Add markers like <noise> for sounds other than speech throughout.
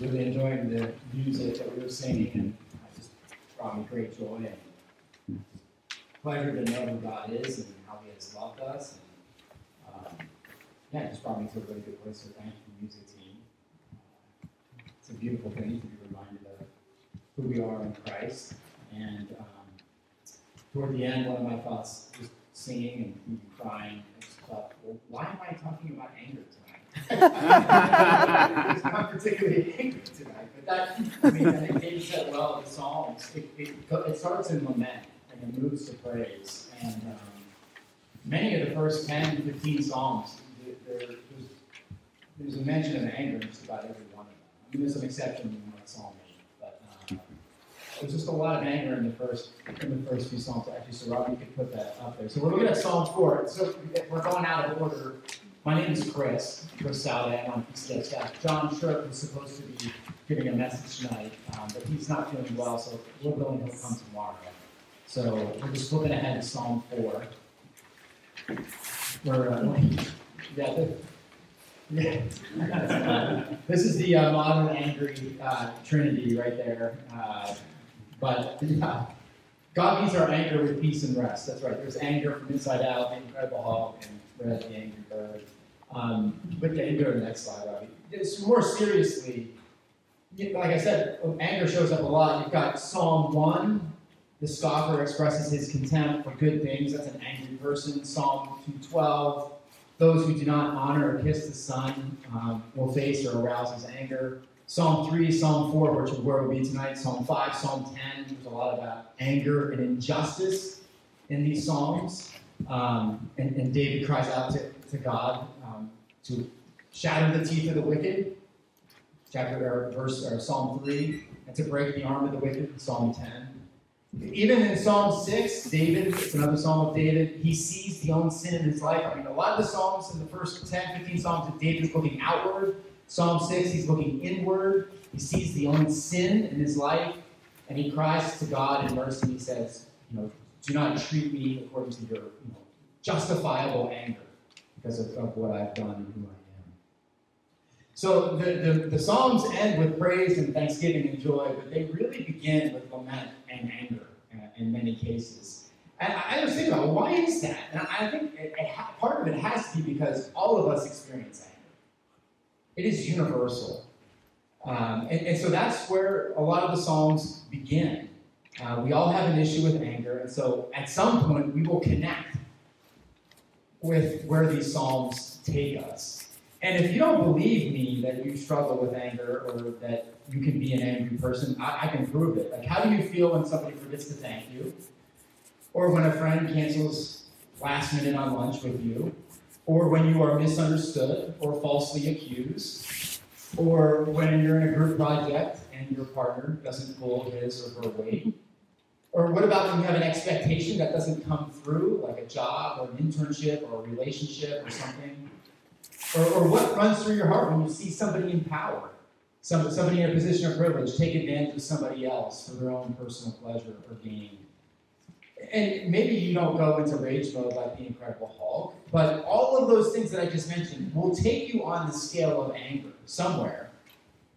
really enjoying the music that we were singing, and it just brought me great joy and pleasure to know who God is and how He has loved us. And um, yeah, it just brought me to a really good place. So thank you, music team. It's a beautiful thing to be reminded of who we are in Christ. And um, toward the end, one of my thoughts was singing and crying. I just thought, well, why am I talking about anger tonight? It's not particularly angry tonight, but that, I mean, I think David said well the Psalms. It, it, it starts in lament and it moves to praise. And um, many of the first 10, 15 Psalms, there's, there's a mention of anger in just about every one of them. I mean, there's some exceptions in like Psalm 8, but uh, there's just a lot of anger in the first in the first few Psalms. Actually, so Rob, you could put that up there. So we're looking at Psalm 4. So we're going out of order. My name is Chris, Chris Salday. I'm on PCF staff. John Shirk is supposed to be giving a message tonight, um, but he's not feeling well, so we're going to come tomorrow. So we're just looking ahead to Psalm 4. We're, uh, <laughs> yeah, the, yeah. <laughs> this is the uh, modern angry uh, trinity right there. Uh, but yeah, God meets our anger with peace and rest. That's right. There's anger from inside out, the Incredible and Red the Angry Bird. Um, but yeah, you go to the next slide, Robbie. It's more seriously, like I said, anger shows up a lot. You've got Psalm 1. The scoffer expresses his contempt for good things. That's an angry person. Psalm 212. Those who do not honor or kiss the Son um, will face or arouse his anger. Psalm 3, Psalm 4, which is where we'll be tonight, Psalm 5, Psalm 10, there's a lot about anger and injustice in these Psalms. Um, and, and, David cries out to, to God to shatter the teeth of the wicked, chapter or verse or Psalm 3, and to break the arm of the wicked, Psalm 10. Even in Psalm 6, David, it's another Psalm of David, he sees the own sin in his life. I mean, a lot of the Psalms in the first 10, 15 Psalms of David is looking outward Psalm 6, he's looking inward. He sees the own sin in his life, and he cries to God in mercy. He says, you know, do not treat me according to your you know, justifiable anger because of, of, what I've done and who I am. So the, the, the Psalms end with praise and thanksgiving and joy, but they really begin with lament and anger uh, in many cases. And I was thinking about why is that? And I think it, it, part of it has to be because all of us experience anger. It is universal. Um, and, and, so that's where a lot of the Psalms begin. Uh, we all have an issue with anger, and so at some point we will connect with where these Psalms take us. And if you don't believe me that you struggle with anger or that you can be an angry person, I, I can prove it. Like, how do you feel when somebody forgets to thank you? Or when a friend cancels last minute on lunch with you? or when you are misunderstood or falsely accused, or when you're in a group project and your partner doesn't pull his or her weight. Or what about when you have an expectation that doesn't come through, like a job or an internship or a relationship or something? Or, or what runs through your heart when you see somebody in power, some, somebody in a position of privilege take advantage of somebody else for their own personal pleasure or gain? and maybe you don't go into rage mode like the Incredible Hulk, but all of those things that I just mentioned will take you on the scale of anger somewhere,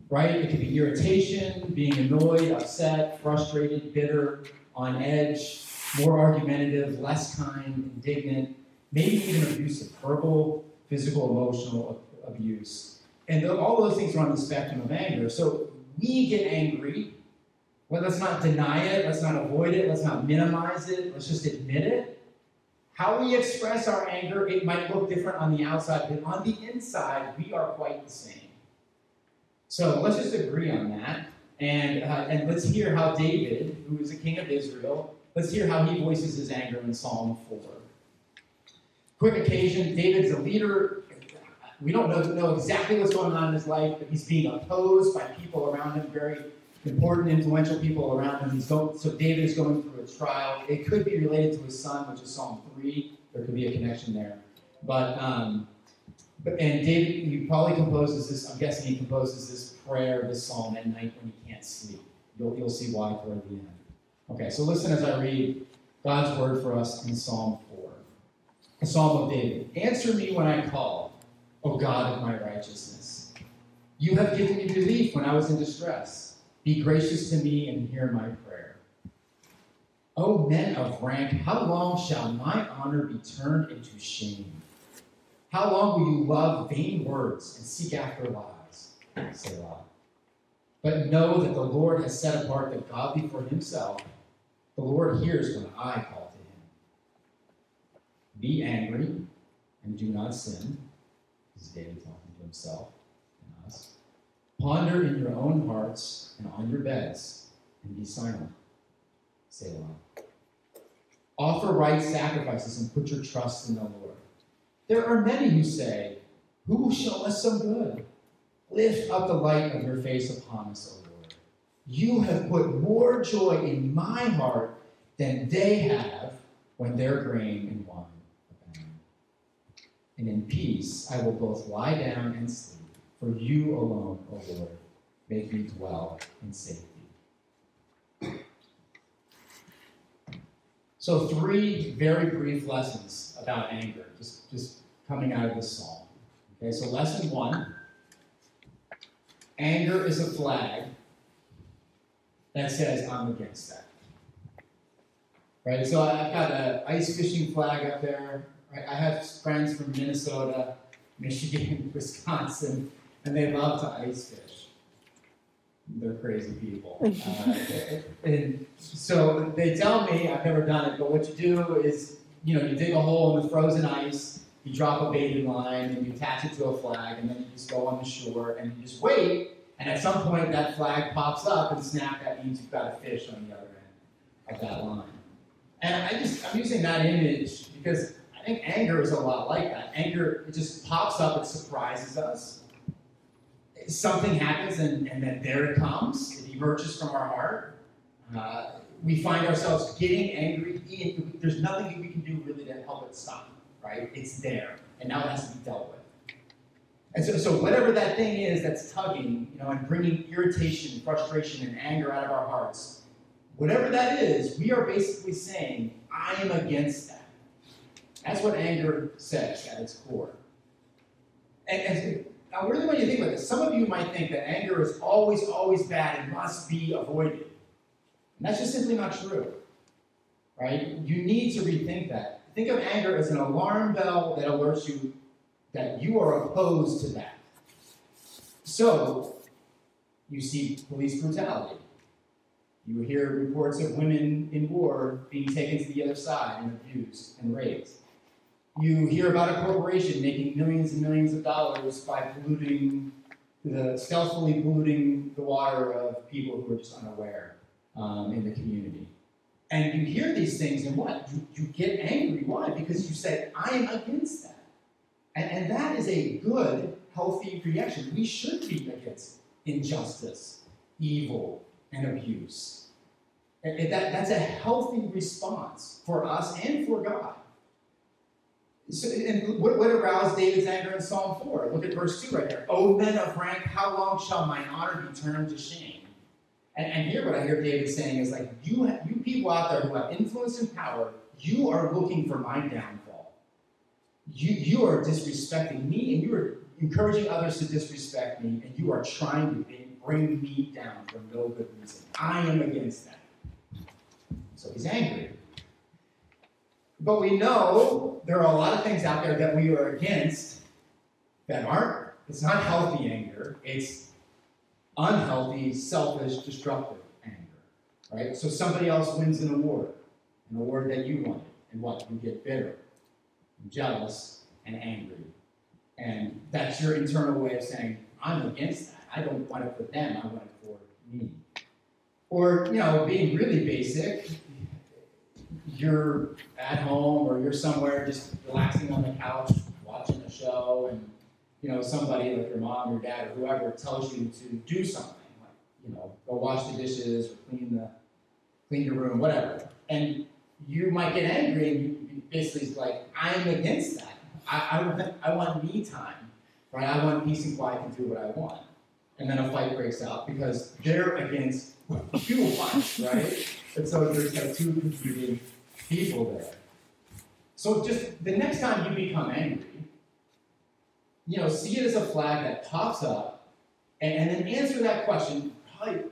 right? It could be irritation, being annoyed, upset, frustrated, bitter, on edge, more argumentative, less kind, indignant, maybe even abusive, verbal, physical, emotional abuse. And all those things are on the spectrum of anger. So we get angry well, let's not deny it. Let's not avoid it. Let's not minimize it. Let's just admit it. How we express our anger, it might look different on the outside, but on the inside, we are quite the same. So let's just agree on that. And, uh, and let's hear how David, who is a king of Israel, let's hear how he voices his anger in Psalm 4. Quick occasion David's a leader. We don't know, know exactly what's going on in his life, but he's being opposed by people around him, very important, influential people around him. He's going, so David is going through a trial. It could be related to his son, which is Psalm 3. There could be a connection there. But, um, but and David, he probably composes this, I'm guessing he composes this prayer, this psalm at night when he can't. You'll, you'll see why toward the end. Okay, so listen as I read God's word for us in Psalm 4. A psalm of David. Answer me when I call, O God of my righteousness. You have given me relief when I was in distress. Be gracious to me and hear my prayer. O men of rank, how long shall my honor be turned into shame? How long will you love vain words and seek after lies? Selah. But know that the Lord has set apart the godly for himself. The Lord hears when I call to him. Be angry and do not sin. This is David talking to himself and us. Ponder in your own hearts and on your beds and be silent. say Selah. Offer right sacrifices and put your trust in the Lord. There are many who say, Who will show us some good? Lift up the light of your face upon us, O Lord. You have put more joy in my heart than they have when their grain and wine abound. And in peace I will both lie down and sleep, for you alone, O Lord, make me dwell in safety. So, three very brief lessons about anger, just, just coming out of this psalm. Okay, so lesson one anger is a flag that says, I'm against that. Right, so I've got an ice fishing flag up there. Right? I have friends from Minnesota, Michigan, <laughs> Wisconsin, and they love to ice fish. They're crazy people. <laughs> Uh, and so they tell me, I've never done it, but what you do is, you know, you dig a hole in the frozen ice, you drop a baited line, and you attach it to a flag, and then you just go on the shore, and you just wait, and at some point that flag pops up, and snap, that means you've got a fish on the other end of that line. And I just, I'm using that image because I think anger is a lot like that. Anger, it just pops up, it surprises us. Something happens, and, and then there it comes. It emerges from our heart. Uh, we find ourselves getting angry. There's nothing that we can do really to help it stop, right? It's there, and now it has to be dealt with. And so, so whatever that thing is that's tugging, you know, and bringing irritation, frustration, and anger out of our hearts, whatever that is, we are basically saying, I am against that. That's what anger says at its core. And, and now, really, when you think about this, some of you might think that anger is always, always bad and must be avoided. And that's just simply not true. Right? You need to rethink that. Think of anger as an alarm bell that alerts you that you are opposed to that. So, you see police brutality. You hear reports of women in war being taken to the other side and abused and raped. You hear about a corporation making millions and millions of dollars by polluting, the, stealthily polluting the water of people who are just unaware um, in the community. And you hear these things, and what? You, you get angry. Why? Because you say, I am against that. And, and that is a good, healthy reaction. We should be against injustice, evil, and abuse. And, and that, that's a healthy response for us and for God. So, and what, what aroused David's anger in Psalm 4? Look at verse 2 right there. O men of rank, how long shall my honor be turned to shame? And, and here, what I hear David saying is like, you, you people out there who have influence and power, you are looking for my downfall. You, you are disrespecting me, and you are encouraging others to disrespect me, and you are trying to bring me down for no good reason. I am against that. So he's angry. But we know there are a lot of things out there that we are against that aren't, it's not healthy anger, it's unhealthy, selfish, destructive anger. Right? So somebody else wins an award, an award that you wanted, and what? You get bitter, jealous, and angry. And that's your internal way of saying, I'm against that. I don't want it for them, I want it for me. Or, you know, being really basic, you're at home or you're somewhere just relaxing on the couch, watching a show, and you know somebody like your mom, your dad, or whoever tells you to do something, like you know, go wash the dishes or clean the clean your room, whatever, and you might get angry and you basically like, I'm against that. I, I, want, I want me time, right? I want peace and quiet to do what I want. And then a fight breaks out because they're against what you want, right? And so there's like two competing people there. So just the next time you become angry, you know, see it as a flag that pops up And, and then answer that question. Probably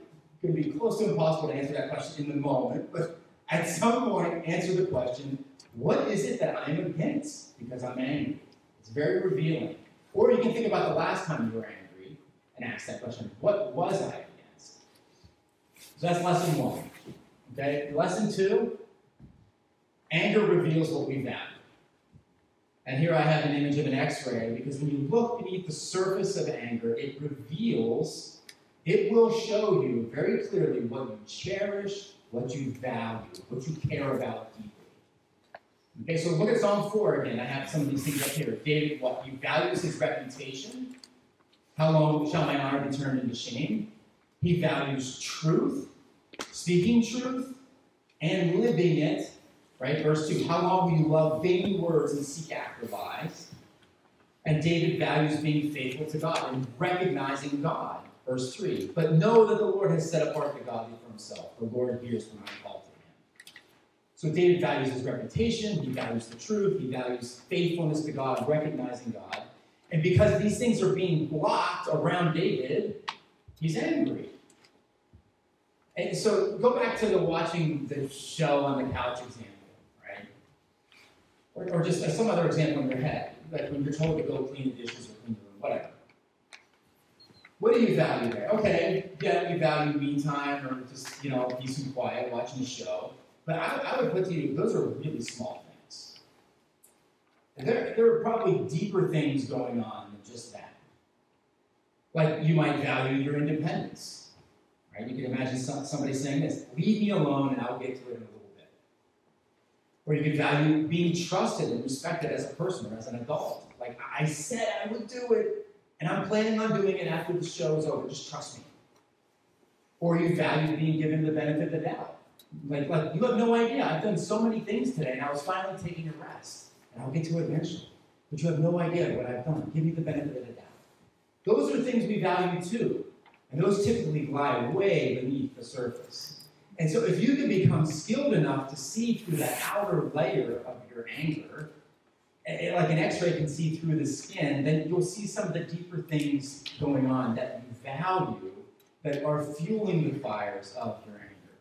going to be close to impossible to answer that question in the moment, but at some point, answer the question what is it that I'm against because I'm angry? It's very revealing. Or you can think about the last time you were angry and ask that question what was I against? So that's lesson one. Okay, lesson two anger reveals what we value. And here I have an image of an x ray because when you look beneath the surface of anger, it reveals, it will show you very clearly what you cherish, what you value, what you care about deeply. Okay, so look at Psalm 4 again. I have some of these things up here. David, what? He values his reputation. How long shall my honor be turned into shame? He values truth, speaking truth, and living it. Right? Verse 2 How long will you love vain words and seek after lies? And David values being faithful to God and recognizing God. Verse 3 But know that the Lord has set apart the godly for himself. The Lord hears when I call to him. So David values his reputation, he values the truth, he values faithfulness to God, recognizing God. And because these things are being blocked around David, he's angry. And so go back to the watching the show on the couch example or, or just some other example in your head, like when you're told to go clean the dishes or clean the room, whatever. What do you value there? Okay, yeah, you value me time or just, you know, peace and quiet, watching a show. But I, I would put to you, those are really small things. There, there are probably deeper things going on than just that. Like you might value your independence. Right? You can imagine some, somebody saying this, leave me alone and I'll get to it in a or you could value being trusted and respected as a person or as an adult. Like, I said I would do it, and I'm planning on doing it after the show is over. Just trust me. Or you value being given the benefit of the doubt. Like, like you have no idea. I've done so many things today, and I was finally taking a rest. And I'll get to it eventually. But you have no idea what I've done. Give me the benefit of the doubt. Those are things we value too. And those typically lie way beneath the surface. And so, if you can become skilled enough to see through that outer layer of your anger, like an x ray can see through the skin, then you'll see some of the deeper things going on that you value that are fueling the fires of your anger.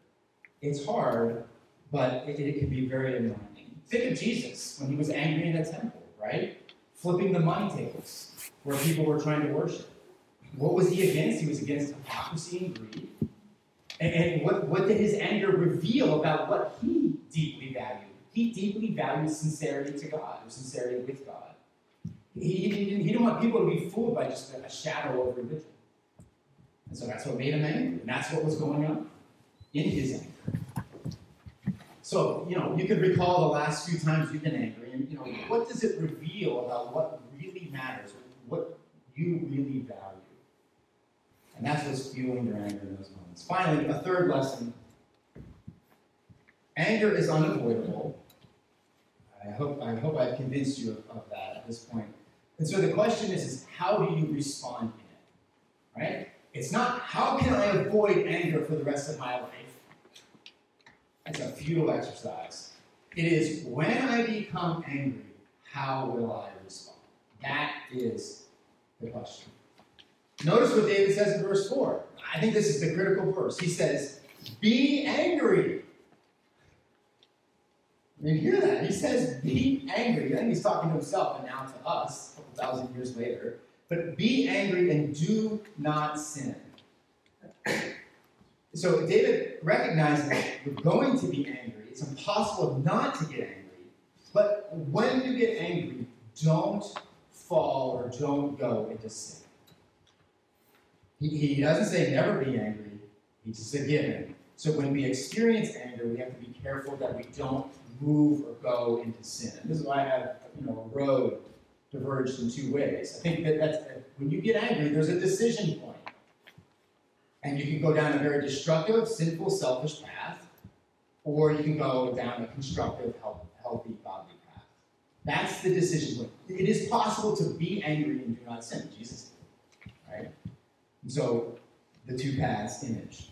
It's hard, but it, it can be very enlightening. Think of Jesus when he was angry in the temple, right? Flipping the money tables where people were trying to worship. What was he against? He was against hypocrisy and greed. And, and what, what did his anger reveal about what he deeply valued? He deeply valued sincerity to God, or sincerity with God. He, he, didn't, he didn't want people to be fooled by just a, a shadow of religion. And so that's what made him angry. And that's what was going on in his anger. So, you know, you can recall the last few times you've been angry, and, you know, what does it reveal about what really matters, what you really value? And that's what's fueling your anger in those moments. Finally, a third lesson anger is unavoidable. I hope, I hope I've convinced you of, of that at this point. And so the question is, is how do you respond in it? Right? It's not how can I avoid anger for the rest of my life? It's a futile exercise. It is when I become angry, how will I respond? That is the question. Notice what David says in verse 4. I think this is the critical verse. He says, Be angry. You hear that? He says, Be angry. I think he's talking to himself and now to us, a couple thousand years later. But be angry and do not sin. So David recognizes you're going to be angry. It's impossible not to get angry. But when you get angry, don't fall or don't go into sin. He, he doesn't say never be angry, he just said give in. So when we experience anger, we have to be careful that we don't move or go into sin. And this is why I have you know a road diverged in two ways. I think that that's when you get angry, there's a decision point. And you can go down a very destructive, sinful, selfish path, or you can go down a constructive, healthy, godly path. That's the decision point. It is possible to be angry and do not sin. Jesus did, right? So the two paths image.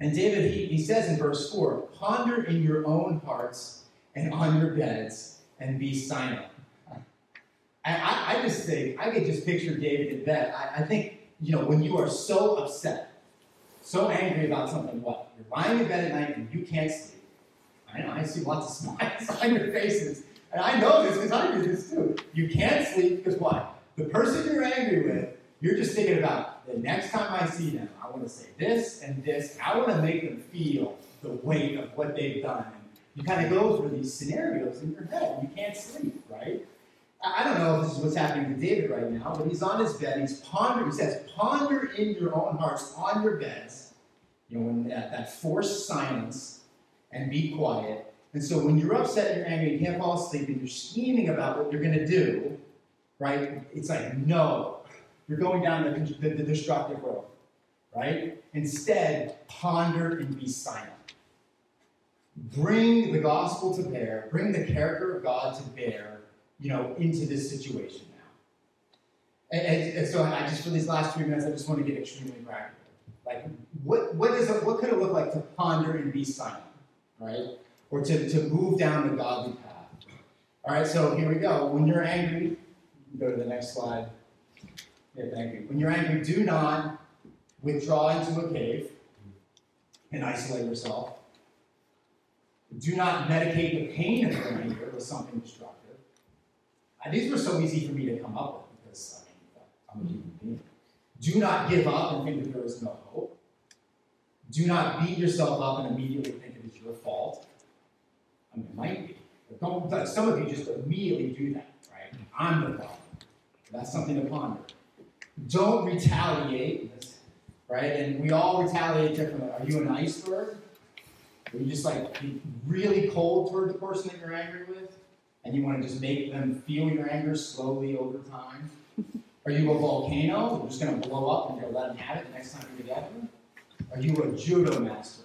And David, he, he says in verse 4 ponder in your own hearts and on your beds and be silent. I, I, I just think, I could just picture David in bed. I, I think you know, when you are so upset, so angry about something, what? You're lying in bed at night and you can't sleep. I know, I see lots of smiles <laughs> on your faces. And I know this because I do this too. You can't sleep because what? The person you're angry with, you're just thinking about the next time I see them, I want to say this and this. I want to make them feel the weight of what they've done. You kind of go through these scenarios in your head. You can't sleep, right? I don't know if this is what's happening to David right now, but he's on his bed. He's pondering. He says, "Ponder in your own hearts on your beds." You know, when that, that forced silence, and be quiet. And so when you're upset and you're angry, you can't fall asleep, and you're scheming about what you're going to do, right? It's like no, you're going down the, the, the destructive road, right? Instead, ponder and be silent. Bring the gospel to bear. Bring the character of God to bear you know, into this situation now. And, and, and, so I just, for these last three minutes, I just want to get extremely practical. Like, what, what, is it, what could it look like to ponder and be silent, right? Or to, to move down the godly path. All right, so here we go. When you're angry, go to the next slide. Yeah, thank you. When you're angry, do not withdraw into a cave and isolate yourself. Do not medicate the pain of your anger with something destructive. And these were so easy for me to come up with because I mean, I'm a human being. Do not give up and think that there is no hope. Do not beat yourself up and immediately think it is your fault. I mean, it might be. But don't, some of you just immediately do that, right? I'm the problem. That's something to ponder. Don't retaliate, right? And we all retaliate differently. Are you an iceberg? Are you just like really cold toward the person that you're angry with? and you want to just make them feel your anger slowly over time? Are you a volcano? You're just going to blow up and you're let them have it the next time you're together? Are you a judo master?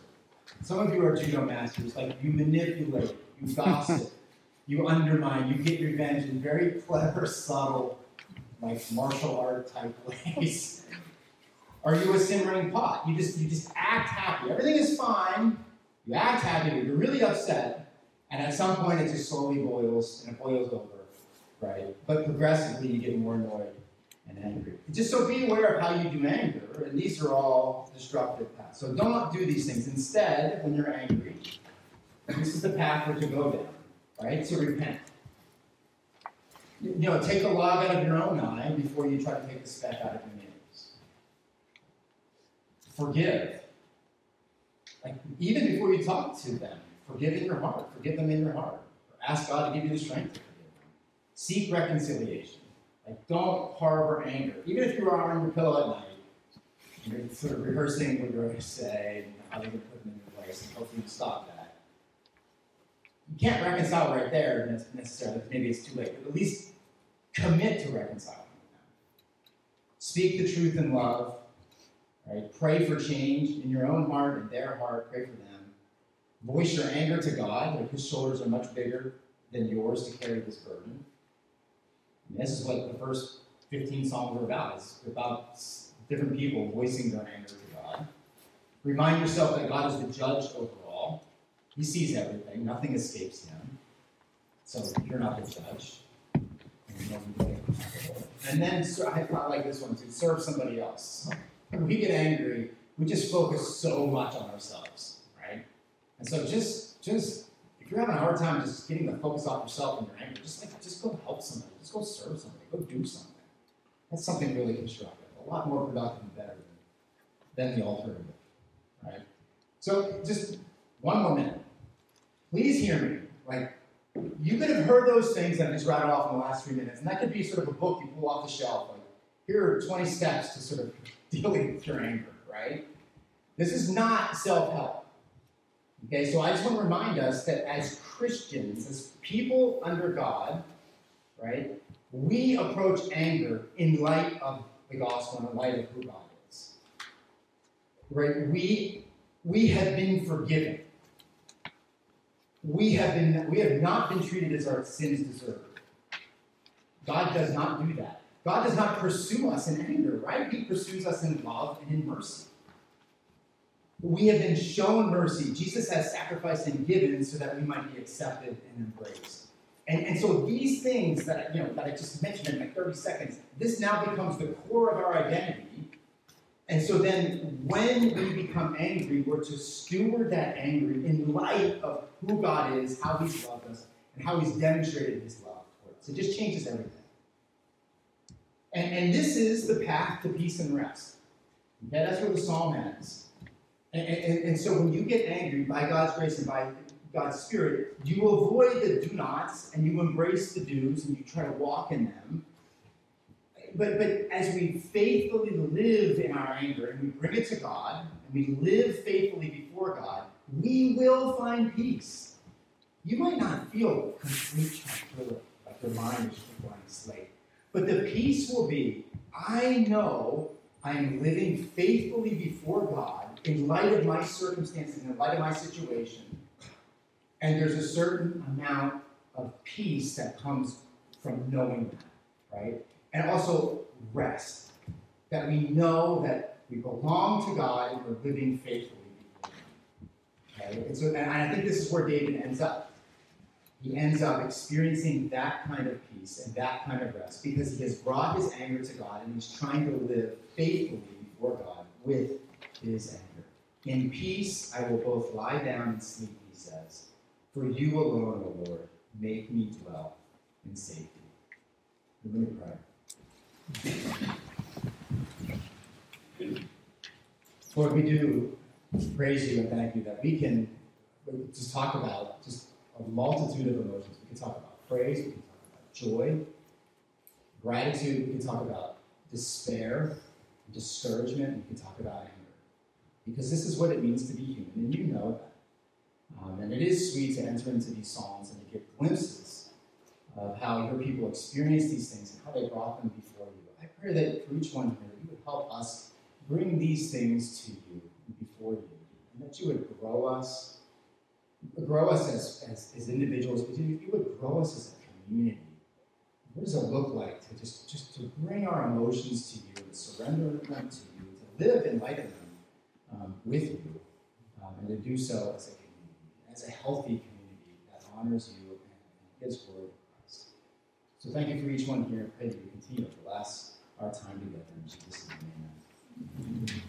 Some of you are judo masters. Like you manipulate, you gossip, <laughs> you undermine, you get revenge in very clever, <laughs> subtle, like martial art type ways. Are you a simmering pot? You just you just act happy. Everything is fine. You act happy, but you're really upset. And at some point, it just slowly boils, and it boils over, right? But progressively, you get more annoyed and angry. Just so be aware of how you do anger, and these are all destructive paths. So don't do these things. Instead, when you're angry, this is the path we're to go down, right? So repent. You know, take the log out of your own eye before you try to take the speck out of your neighbor's. Forgive. Like, even before you talk to them, Forgive in your heart. Forgive them in your heart. Ask God to give you the strength to forgive them. Seek reconciliation. Like, don't harbor anger. Even if you are on your pillow at night, you're sort of rehearsing what you're going to say and how you're going to put them in your place, and hopefully you stop that. You can't reconcile right there necessarily. Maybe it's too late, but at least commit to reconciling them. Speak the truth in love. Right? Pray for change in your own heart and their heart. Pray for them. Voice your anger to God, like his shoulders are much bigger than yours to carry this burden. And this is what the first 15 Psalms are about. It's about different people voicing their anger to God. Remind yourself that God is the judge overall. He sees everything, nothing escapes him. So you're not the judge. And then I thought like this one too serve somebody else. When we get angry, we just focus so much on ourselves. Right? And so just just if you're having a hard time just getting the focus off yourself and your anger, just like just go help somebody, just go serve somebody, go do something. That's something really constructive, a lot more productive and better than, than the alternative. Right? So just one more minute. Please hear me. Like you could have heard those things that I just rattled off in the last three minutes, and that could be sort of a book you pull off the shelf. Like, here are 20 steps to sort of <laughs> dealing with your anger, right? This is not self-help. Okay, so I just want to remind us that as Christians, as people under God, right, we approach anger in light of the gospel and in light of who God is. Right? We we have been forgiven. We have been we have not been treated as our sins deserve. God does not do that. God does not pursue us in anger, right? He pursues us in love and in mercy. We have been shown mercy. Jesus has sacrificed and given so that we might be accepted and embraced. And, and so these things that, you know, that I just mentioned in like 30 seconds, this now becomes the core of our identity And so then, when we become angry, we're to steward that anger in light of who God is, how He's loved us, and how He's demonstrated His love towards us. It just changes everything. And, and this is the path to peace and rest. That's where the psalm ends. And, and, and so when you get angry by God's grace and by God's Spirit, you avoid the do nots and you embrace the do's and you try to walk in them. But, but as we faithfully live in our anger and we bring it to God and we live faithfully before God, we will find peace. You might not feel complete tranquility, like your mind is just slate. But the peace will be I know I am living faithfully before God in light of my circumstances, in light of my situation. And there's a certain amount of peace that comes from knowing that, right? And also rest. That we know that we belong to God and we're living faithfully. Okay? And so and I think this is where David ends up. He ends up experiencing that kind of peace and that kind of rest because he has brought his anger to God and he's trying to live faithfully before God with his anger. In peace I will both lie down and sleep, he says. For you alone, O Lord, make me dwell in safety. Let me pray. Lord, we do praise you and thank you that we can just talk about just a multitude of emotions. We can talk about praise, we can talk about joy, gratitude, we can talk about despair, discouragement, we can talk about anger. Because this is what it means to be human, and you know that. Um, and it is sweet to enter into these songs and to get glimpses of how your people experience these things and how they brought them before you. Pray that for each one here, you would help us bring these things to you and before you, and that you would grow us, grow us as, as, as individuals, but you, would grow us as a community. What does it look like to just, just to bring our emotions to you and surrender them to you, to live in light of them um, with you, um, and to do so as a community, as a healthy community that honors you and gives glory to Christ. So thank you for each one here. I pray that you continue to bless our time together. In Jesus' name, amen.